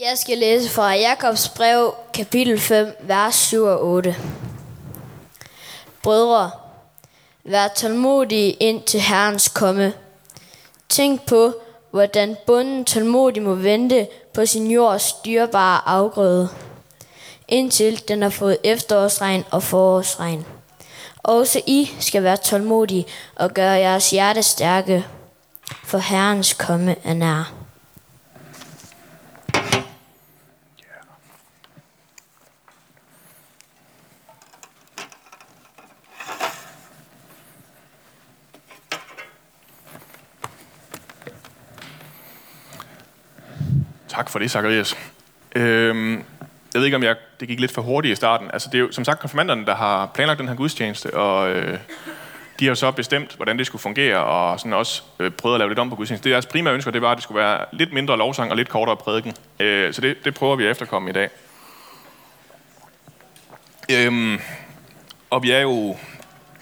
Jeg skal læse fra Jakobs brev, kapitel 5, vers 7 og 8. Brødre, vær tålmodige ind til Herrens komme. Tænk på, hvordan bunden tålmodig må vente på sin jords dyrebare afgrøde, indtil den har fået efterårsregn og forårsregn. Også I skal være tålmodige og gøre jeres hjerte stærke, for Herrens komme er nær. Tak for det, Zacharias. Øhm, jeg ved ikke, om jeg, det gik lidt for hurtigt i starten. Altså, det er jo som sagt konfirmanderne, der har planlagt den her gudstjeneste, og øh, de har så bestemt, hvordan det skulle fungere, og sådan også øh, prøvet at lave lidt om på gudstjenesten. Det deres primære ønsker, det var, at det skulle være lidt mindre lovsang og lidt kortere prædiken. Øh, så det, det prøver vi at efterkomme i dag. Øhm, og vi er jo...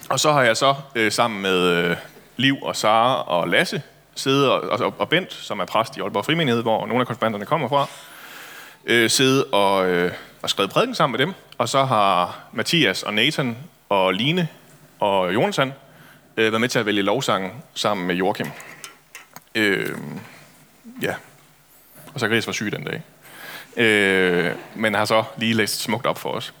Og så har jeg så øh, sammen med øh, Liv og Sara og Lasse sidde og, og, og Bent, som er præst i Aalborg Frimenighed, hvor nogle af konfirmanderne kommer fra, øh, sidde og, øh, og skrevet prædiken sammen med dem. Og så har Mathias og Nathan og Line og Jonathan øh, været med til at vælge lovsangen sammen med Joachim. Øh, ja. Og så Gris var syg den dag. Øh, men har så lige læst smukt op for os.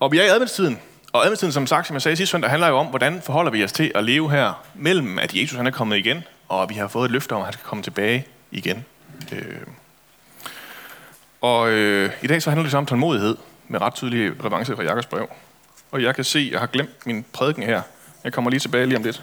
Og vi er i adventstiden, og adventstiden, som sagt, som jeg sagde sidste søndag, handler jo om, hvordan forholder vi os til at leve her, mellem at Jesus han er kommet igen, og vi har fået et løfte om, at han skal komme tilbage igen. Øh. Og øh, i dag så handler det så om tålmodighed, med ret tydelig revanche fra Jakobs brev. Og jeg kan se, at jeg har glemt min prædiken her. Jeg kommer lige tilbage lige om lidt.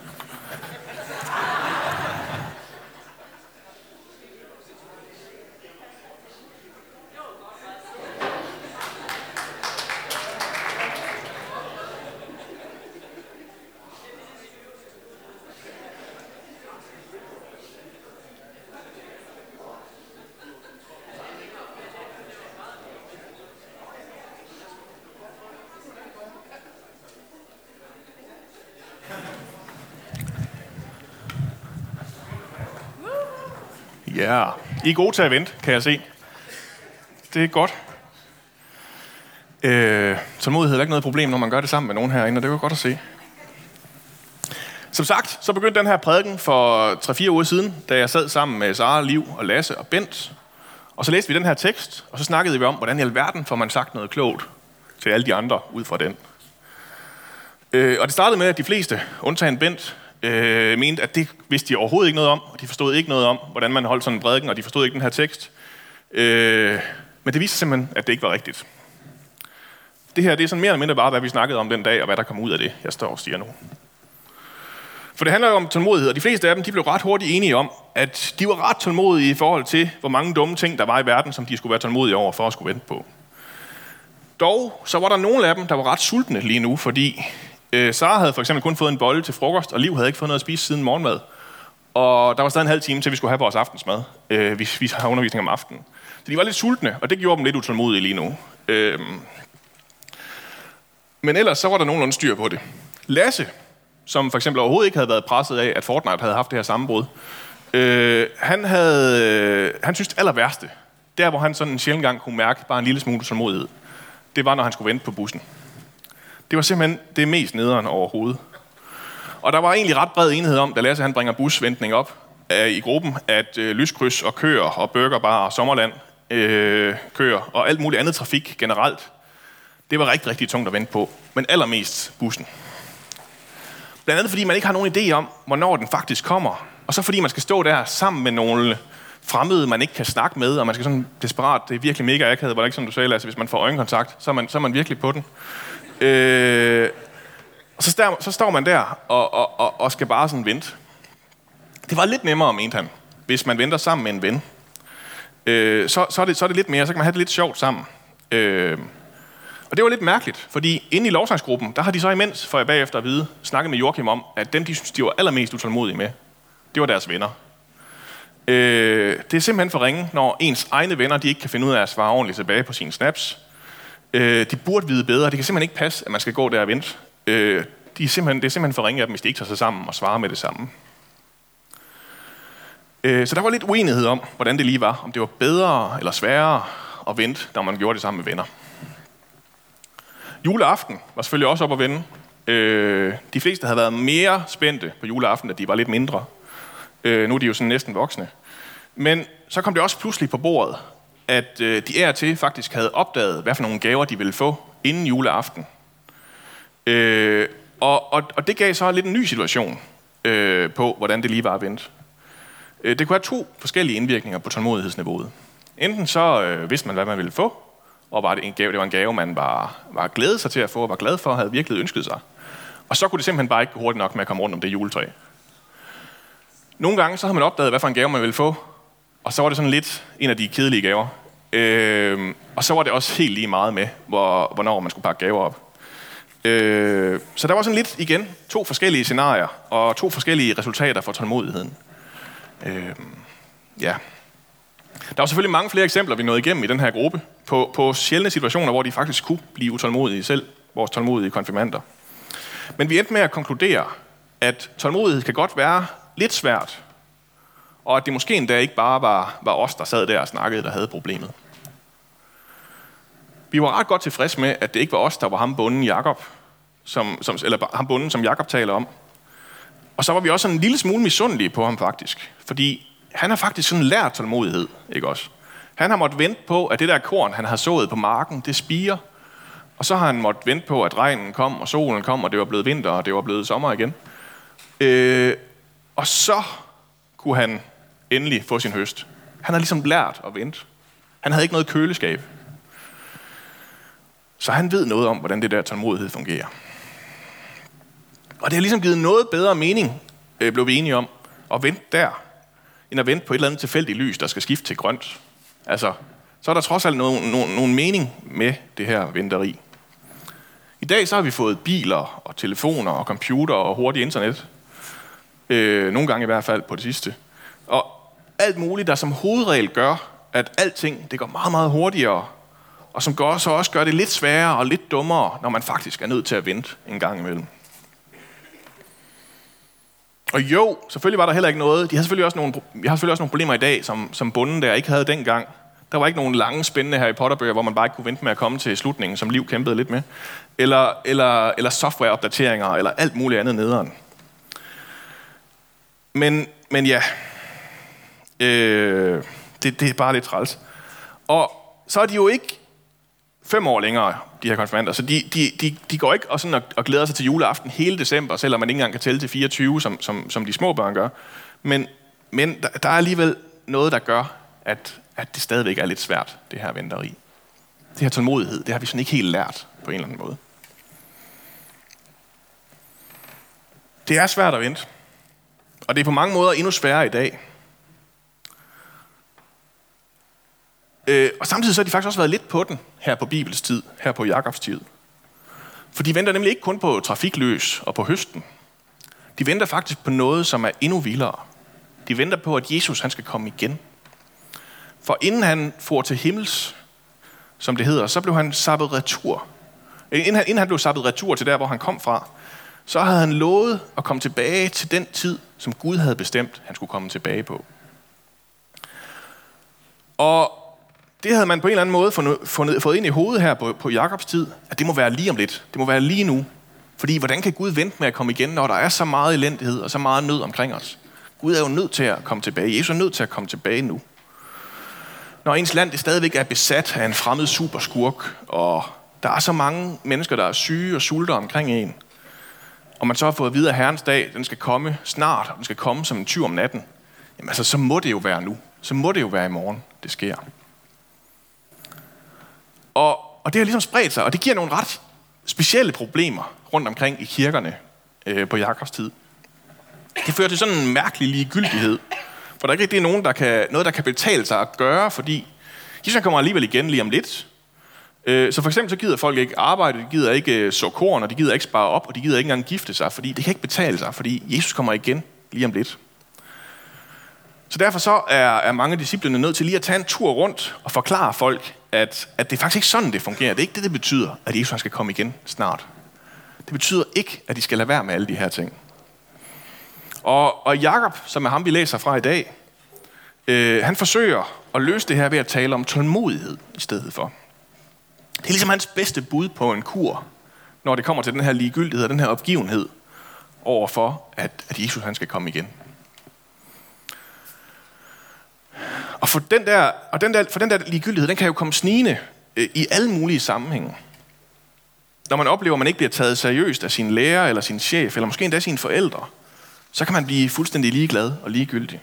Ja, I er gode til at vente, kan jeg se. Det er godt. Øh, tålmodighed er ikke noget problem, når man gør det sammen med nogen herinde, og det er godt at se. Som sagt, så begyndte den her prædiken for 3-4 uger siden, da jeg sad sammen med Sara, Liv og Lasse og Bent. Og så læste vi den her tekst, og så snakkede vi om, hvordan i alverden får man sagt noget klogt til alle de andre ud fra den. Øh, og det startede med, at de fleste, undtagen Bent, øh, mente, at det vidste de overhovedet ikke noget om, og de forstod ikke noget om, hvordan man holdt sådan en prædiken, og de forstod ikke den her tekst. Øh, men det viste simpelthen, at det ikke var rigtigt. Det her det er sådan mere eller mindre bare, hvad vi snakkede om den dag, og hvad der kom ud af det, jeg står og siger nu. For det handler jo om tålmodighed, og de fleste af dem de blev ret hurtigt enige om, at de var ret tålmodige i forhold til, hvor mange dumme ting, der var i verden, som de skulle være tålmodige over for at skulle vente på. Dog så var der nogle af dem, der var ret sultne lige nu, fordi Øh, Sara havde for eksempel kun fået en bolle til frokost, og Liv havde ikke fået noget at spise siden morgenmad. Og der var stadig en halv time til, vi skulle have vores aftensmad, øh, hvis vi har undervisning om aftenen. Så de var lidt sultne, og det gjorde dem lidt utålmodige lige nu. Øh, men ellers så var der nogenlunde styr på det. Lasse, som for eksempel overhovedet ikke havde været presset af, at Fortnite havde haft det her sammenbrud, øh, han, havde, øh, han synes det aller værste, der hvor han sådan en sjældent gang kunne mærke bare en lille smule tålmodighed, det var, når han skulle vente på bussen. Det var simpelthen det mest nederen overhovedet. Og der var egentlig ret bred enighed om, da Lasse han bringer busventning op øh, i gruppen, at øh, lyskryds og køer og burgerbar og sommerland øh, køer og alt muligt andet trafik generelt, det var rigtig, rigtig tungt at vente på. Men allermest bussen. Blandt andet fordi man ikke har nogen idé om, hvornår den faktisk kommer. Og så fordi man skal stå der sammen med nogle fremmede, man ikke kan snakke med, og man skal sådan desperat, det er virkelig mega akavet, var det ikke som du sagde, Lasse, hvis man får øjenkontakt, så er man, så er man virkelig på den. Øh, og så, står, så står man der og, og, og, og skal bare sådan vente. Det var lidt nemmere, mente han, hvis man venter sammen med en ven. Øh, så, så, er det, så er det lidt mere, så kan man have det lidt sjovt sammen. Øh, og det var lidt mærkeligt, fordi inde i lovsangsgruppen, der har de så imens, for jeg bagefter at vide, snakket med Joachim om, at dem, de synes, de var allermest utålmodige med, det var deres venner. Øh, det er simpelthen for ringe, når ens egne venner, de ikke kan finde ud af at svare ordentligt tilbage på sine snaps. Øh, de burde vide bedre. Det kan simpelthen ikke passe, at man skal gå der og vente. Øh, de er simpelthen, det er simpelthen for ringe af dem, hvis de ikke tager sig sammen og svarer med det samme. Øh, så der var lidt uenighed om, hvordan det lige var. Om det var bedre eller sværere at vente, når man gjorde det sammen med venner. Juleaften var selvfølgelig også op at vende. Øh, de fleste havde været mere spændte på juleaften, da de var lidt mindre. Øh, nu er de jo sådan næsten voksne. Men så kom det også pludselig på bordet, at øh, de er til faktisk havde opdaget, hvad for nogle gaver de ville få inden juleaften. Øh, og, og, og det gav så lidt en ny situation øh, på, hvordan det lige var at vente. Øh, det kunne have to forskellige indvirkninger på tålmodighedsniveauet. Enten så øh, vidste man, hvad man ville få, og var det, en gave, det var en gave, man var, var glædet sig til at få, og var glad for, og havde virkelig ønsket sig. Og så kunne det simpelthen bare ikke gå hurtigt nok med at komme rundt om det juletræ. Nogle gange så har man opdaget, hvad for en gave man ville få, og så var det sådan lidt en af de kedelige gaver. Øh, og så var det også helt lige meget med, hvor, hvornår man skulle pakke gaver op. Øh, så der var sådan lidt, igen, to forskellige scenarier, og to forskellige resultater for tålmodigheden. Øh, ja. Der var selvfølgelig mange flere eksempler, vi nåede igennem i den her gruppe, på, på sjældne situationer, hvor de faktisk kunne blive utålmodige selv, vores tålmodige konfirmander. Men vi endte med at konkludere, at tålmodighed kan godt være lidt svært, og at det måske endda ikke bare var, var os, der sad der og snakkede, der havde problemet. Vi var ret godt tilfredse med, at det ikke var os, der var ham bunden Jakob, som, som, eller ham bunden, som Jakob taler om. Og så var vi også en lille smule misundelige på ham faktisk, fordi han har faktisk sådan lært tålmodighed, ikke også? Han har måttet vente på, at det der korn, han har sået på marken, det spiger. Og så har han måttet vente på, at regnen kom, og solen kom, og det var blevet vinter, og det var blevet sommer igen. Øh, og så kunne han endelig få sin høst. Han har ligesom lært at vente. Han havde ikke noget køleskab. Så han ved noget om, hvordan det der tålmodighed fungerer. Og det har ligesom givet noget bedre mening, øh, blev vi enige om, at vente der, end at vente på et eller andet tilfældigt lys, der skal skifte til grønt. Altså, så er der trods alt nogen, nogen, nogen mening med det her venteri. I dag så har vi fået biler og telefoner og computer og hurtig internet. Øh, nogle gange i hvert fald på det sidste. Og alt muligt, der som hovedregel gør, at alting det går meget, meget hurtigere, og som gør, så også gør det lidt sværere og lidt dummere, når man faktisk er nødt til at vente en gang imellem. Og jo, selvfølgelig var der heller ikke noget. De havde selvfølgelig også nogle, jeg har selvfølgelig også nogle problemer i dag, som, som bunden der ikke havde dengang. Der var ikke nogen lange, spændende Harry Potter-bøger, hvor man bare ikke kunne vente med at komme til slutningen, som Liv kæmpede lidt med. Eller, eller, eller softwareopdateringer, eller alt muligt andet nederen. Men, men ja, øh, det, det er bare lidt træls. Og så er de jo ikke fem år længere, de her konfirmander. Så de, de, de, de går ikke og, sådan og, og glæder sig til juleaften hele december, selvom man ikke engang kan tælle til 24, som, som, som de små børn gør. Men, men der, der er alligevel noget, der gør, at, at det stadigvæk er lidt svært, det her venteri. Det her tålmodighed, det har vi sådan ikke helt lært på en eller anden måde. Det er svært at vente. Og det er på mange måder endnu sværere i dag. Øh, og samtidig så har de faktisk også været lidt på den her på Bibels tid, her på Jakobs tid. For de venter nemlig ikke kun på trafikløs og på høsten. De venter faktisk på noget, som er endnu vildere. De venter på, at Jesus han skal komme igen. For inden han får til himmels, som det hedder, så blev han sabbet retur. Øh, inden han, inden han blev sabbet retur til der, hvor han kom fra, så havde han lovet at komme tilbage til den tid, som Gud havde bestemt, han skulle komme tilbage på. Og det havde man på en eller anden måde fundet, fundet, fået ind i hovedet her på, på Jakobs tid, at det må være lige om lidt. Det må være lige nu. Fordi hvordan kan Gud vente med at komme igen, når der er så meget elendighed og så meget nød omkring os? Gud er jo nødt til at komme tilbage. Jesus er nødt til at komme tilbage nu. Når ens land det stadigvæk er besat af en fremmed superskurk, og der er så mange mennesker, der er syge og sulter omkring en, og man så har fået at vide, at Herrens dag, den skal komme snart, og den skal komme som en tyv om natten, jamen altså, så må det jo være nu. Så må det jo være i morgen, det sker. Og, og det har ligesom spredt sig, og det giver nogle ret specielle problemer rundt omkring i kirkerne øh, på Jakobs tid. Det fører til sådan en mærkelig ligegyldighed, for der er ikke er nogen, der kan, noget, der kan betale sig at gøre, fordi Jesus kommer alligevel igen lige om lidt. Øh, så for eksempel så gider folk ikke arbejde, de gider ikke øh, så korn, og de gider ikke spare op, og de gider ikke engang gifte sig, fordi det kan ikke betale sig, fordi Jesus kommer igen lige om lidt. Så derfor så er, er mange af disciplene nødt til lige at tage en tur rundt og forklare folk, at, at det er faktisk ikke sådan, det fungerer. Det er ikke det, det betyder, at Jesus skal komme igen snart. Det betyder ikke, at de skal lade være med alle de her ting. Og, og Jakob, som er ham, vi læser fra i dag, Øh, han forsøger at løse det her ved at tale om tålmodighed i stedet for. Det er ligesom hans bedste bud på en kur, når det kommer til den her ligegyldighed og den her opgivenhed overfor, at, at Jesus han skal komme igen. Og for den der, og den der, for den der ligegyldighed, den kan jo komme snigende øh, i alle mulige sammenhænge. Når man oplever, at man ikke bliver taget seriøst af sin lærer eller sin chef, eller måske endda sine forældre, så kan man blive fuldstændig ligeglad og ligegyldig.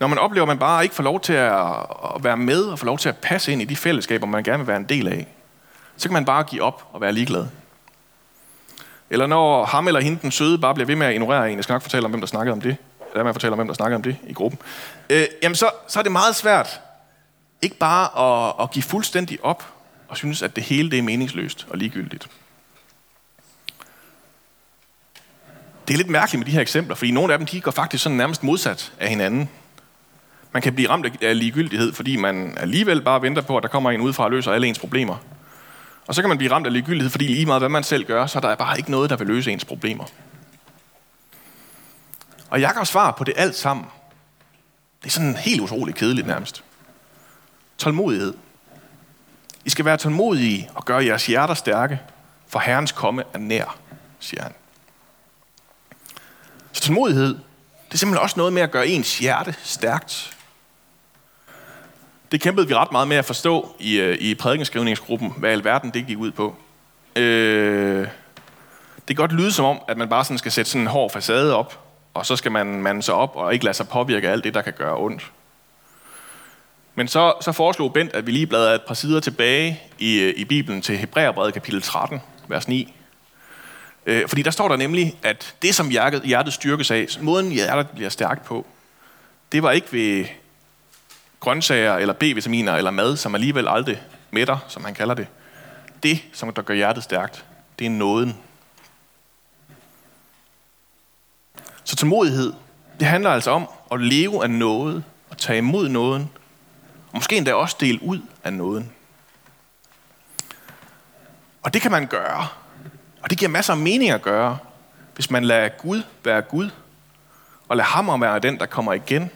Når man oplever, at man bare ikke får lov til at, at være med og få lov til at passe ind i de fællesskaber, man gerne vil være en del af, så kan man bare give op og være ligeglad. Eller når ham eller hende, den søde, bare bliver ved med at ignorere en, jeg skal nok fortælle om, hvem der snakkede om det, lad mig fortælle om, hvem der snakker om det i gruppen, øh, jamen så, så er det meget svært ikke bare at, at give fuldstændig op og synes, at det hele det er meningsløst og ligegyldigt. Det er lidt mærkeligt med de her eksempler, fordi nogle af dem de går faktisk sådan nærmest modsat af hinanden. Man kan blive ramt af ligegyldighed, fordi man alligevel bare venter på, at der kommer en udefra og løser alle ens problemer. Og så kan man blive ramt af ligegyldighed, fordi lige meget hvad man selv gør, så er der bare ikke noget, der vil løse ens problemer. Og Jakobs svar på det alt sammen, det er sådan helt utroligt kedeligt nærmest. Tålmodighed. I skal være tålmodige og gøre jeres hjerter stærke, for Herrens komme er nær, siger han. Så tålmodighed, det er simpelthen også noget med at gøre ens hjerte stærkt. Det kæmpede vi ret meget med at forstå i, øh, i prædikenskrivningsgruppen, hvad alverden det gik ud på. Øh, det kan godt lyde som om, at man bare sådan skal sætte sådan en hård facade op, og så skal man mande sig op og ikke lade sig påvirke af alt det, der kan gøre ondt. Men så, så foreslog Bent, at vi lige bladrede et par sider tilbage i, øh, i Bibelen til Hebræerbrevet kapitel 13, vers 9. Øh, fordi der står der nemlig, at det som hjertet, hjertet styrkes af, måden hjertet bliver stærkt på, det var ikke ved grøntsager eller B-vitaminer eller mad, som alligevel aldrig mætter, som han kalder det. Det, som der gør hjertet stærkt, det er nåden. Så tålmodighed, det handler altså om at leve af noget, og tage imod nåden, og måske endda også dele ud af nåden. Og det kan man gøre, og det giver masser af mening at gøre, hvis man lader Gud være Gud, og lader ham være den, der kommer igen,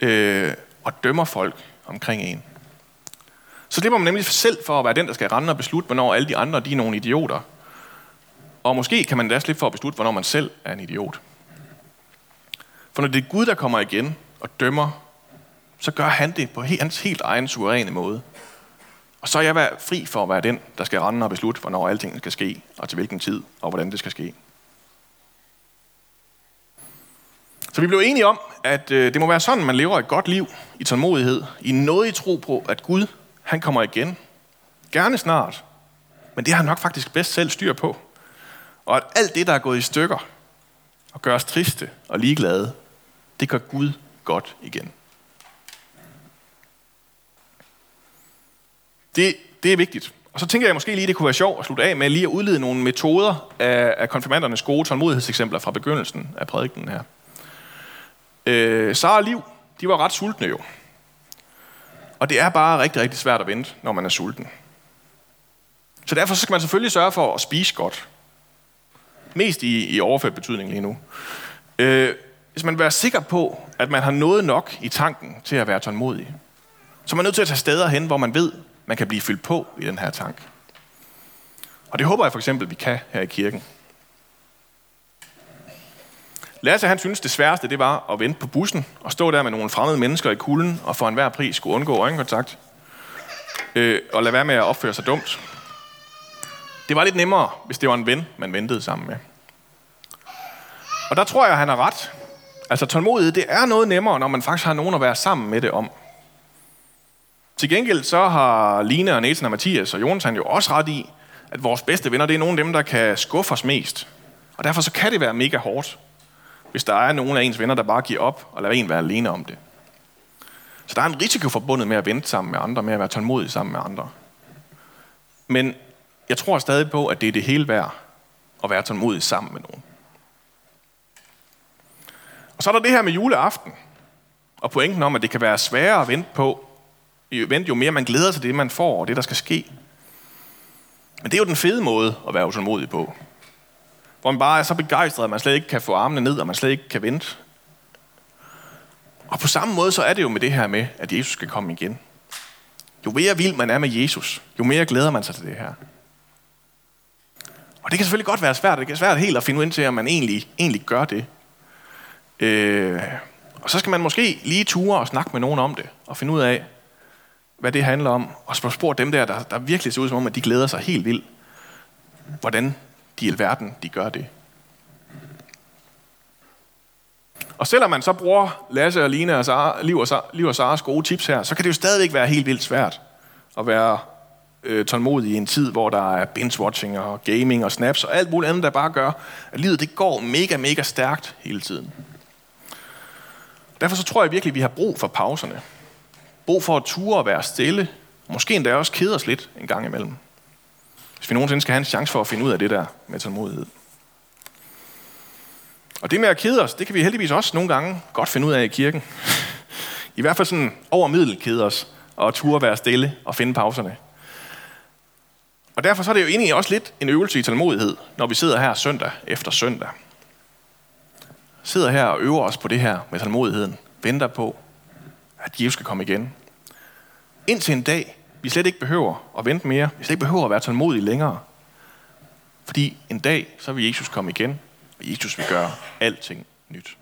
øh, og dømmer folk omkring en. Så slipper man nemlig selv for at være den, der skal rende og beslutte, hvornår alle de andre de er nogle idioter. Og måske kan man da slippe for at beslutte, hvornår man selv er en idiot. For når det er Gud, der kommer igen og dømmer, så gør han det på hans helt egen suveræne måde. Og så er jeg fri for at være den, der skal rende og beslutte, hvornår alting skal ske, og til hvilken tid, og hvordan det skal ske. Så vi blev enige om, at øh, det må være sådan, man lever et godt liv i tålmodighed, i noget i tro på, at Gud, han kommer igen. Gerne snart. Men det har han nok faktisk bedst selv styr på. Og at alt det, der er gået i stykker, og gør os triste og ligeglade, det gør Gud godt igen. Det, det er vigtigt. Og så tænker jeg måske lige, det kunne være sjovt at slutte af med lige at udlede nogle metoder af, af konfirmandernes gode tålmodighedseksempler fra begyndelsen af prædikenen her. Øh, Sara og Liv, de var ret sultne jo. Og det er bare rigtig, rigtig svært at vente, når man er sulten. Så derfor så skal man selvfølgelig sørge for at spise godt. Mest i, i overført betydning lige nu. Øh, hvis man vil være sikker på, at man har noget nok i tanken til at være tålmodig, så er man nødt til at tage steder hen, hvor man ved, man kan blive fyldt på i den her tank. Og det håber jeg for eksempel, vi kan her i kirken. Lasse han synes det sværeste det var at vente på bussen og stå der med nogle fremmede mennesker i kulden og for enhver pris skulle undgå øjenkontakt øh, og lade være med at opføre sig dumt. Det var lidt nemmere, hvis det var en ven, man ventede sammen med. Og der tror jeg, han har ret. Altså tålmodighed, det er noget nemmere, når man faktisk har nogen at være sammen med det om. Til gengæld så har Line og Nathan og Mathias og Jonathan jo også ret i, at vores bedste venner, det er nogle af dem, der kan skuffe os mest. Og derfor så kan det være mega hårdt, hvis der er nogen af ens venner, der bare giver op og lader en være alene om det. Så der er en risiko forbundet med at vente sammen med andre, med at være tålmodig sammen med andre. Men jeg tror stadig på, at det er det hele værd at være tålmodig sammen med nogen. Og så er der det her med juleaften. Og pointen om, at det kan være sværere at vente på, vente jo mere man glæder sig til det, man får, og det, der skal ske. Men det er jo den fede måde at være utålmodig på. Hvor man bare er så begejstret, at man slet ikke kan få armene ned, og man slet ikke kan vente. Og på samme måde så er det jo med det her med, at Jesus skal komme igen. Jo mere vild man er med Jesus, jo mere glæder man sig til det her. Og det kan selvfølgelig godt være svært. Det kan være svært helt at finde ud til, om man egentlig, egentlig gør det. Øh, og så skal man måske lige ture og snakke med nogen om det, og finde ud af, hvad det handler om, og spørge dem der, der, der virkelig ser ud som om, at de glæder sig helt vildt, hvordan de i alverden de gør det. Og selvom man så bruger Lasse og Line og Sara, Liv, og Sara, Liv og Saras gode tips her, så kan det jo stadigvæk være helt vildt svært at være øh, tålmodig i en tid, hvor der er binge-watching og gaming og snaps og alt muligt andet, der bare gør, at livet det går mega, mega stærkt hele tiden. Derfor så tror jeg virkelig, at vi har brug for pauserne. Brug for at ture og være stille. Måske endda også kede os lidt en gang imellem. Hvis vi nogensinde skal have en chance for at finde ud af det der med tålmodighed. Og det med at kede os, det kan vi heldigvis også nogle gange godt finde ud af i kirken. I hvert fald sådan over middel kede os, og ture være stille og finde pauserne. Og derfor så er det jo egentlig også lidt en øvelse i tålmodighed, når vi sidder her søndag efter søndag. Sidder her og øver os på det her med tålmodigheden. Venter på, at Jesus skal komme igen. Indtil en dag, vi slet ikke behøver at vente mere. Vi slet ikke behøver at være tålmodige længere. Fordi en dag, så vil Jesus komme igen, og Jesus vil gøre alting nyt.